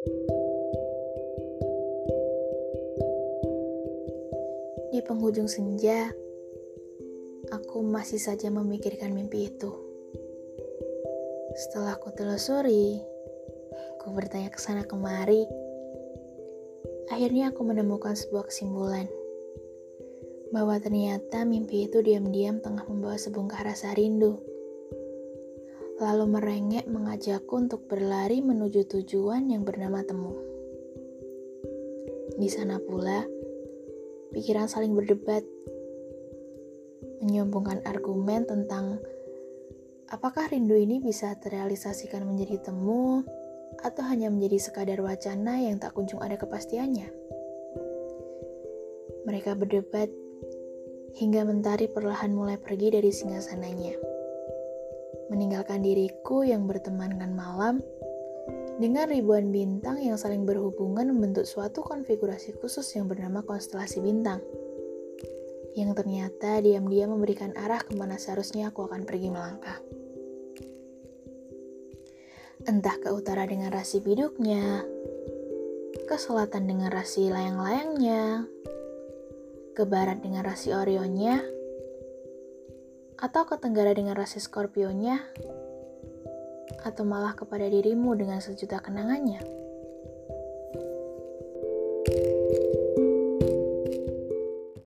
Di penghujung senja, aku masih saja memikirkan mimpi itu. Setelah aku telusuri, aku bertanya ke sana kemari. Akhirnya aku menemukan sebuah kesimpulan bahwa ternyata mimpi itu diam-diam tengah membawa sebongkah rasa rindu. Lalu merengek mengajakku untuk berlari menuju tujuan yang bernama temu. Di sana pula, pikiran saling berdebat, menyombongkan argumen tentang apakah rindu ini bisa terrealisasikan menjadi temu atau hanya menjadi sekadar wacana yang tak kunjung ada kepastiannya. Mereka berdebat hingga mentari perlahan mulai pergi dari singgasananya, meninggalkan diriku yang bertemankan malam dengan ribuan bintang yang saling berhubungan membentuk suatu konfigurasi khusus yang bernama konstelasi bintang. Yang ternyata diam-diam memberikan arah ke mana seharusnya aku akan pergi melangkah. Entah ke utara dengan rasi biduknya, ke selatan dengan rasi layang-layangnya, ke barat dengan rasi Orionnya, atau ke tenggara dengan rasi Scorpionya, atau malah kepada dirimu dengan sejuta kenangannya.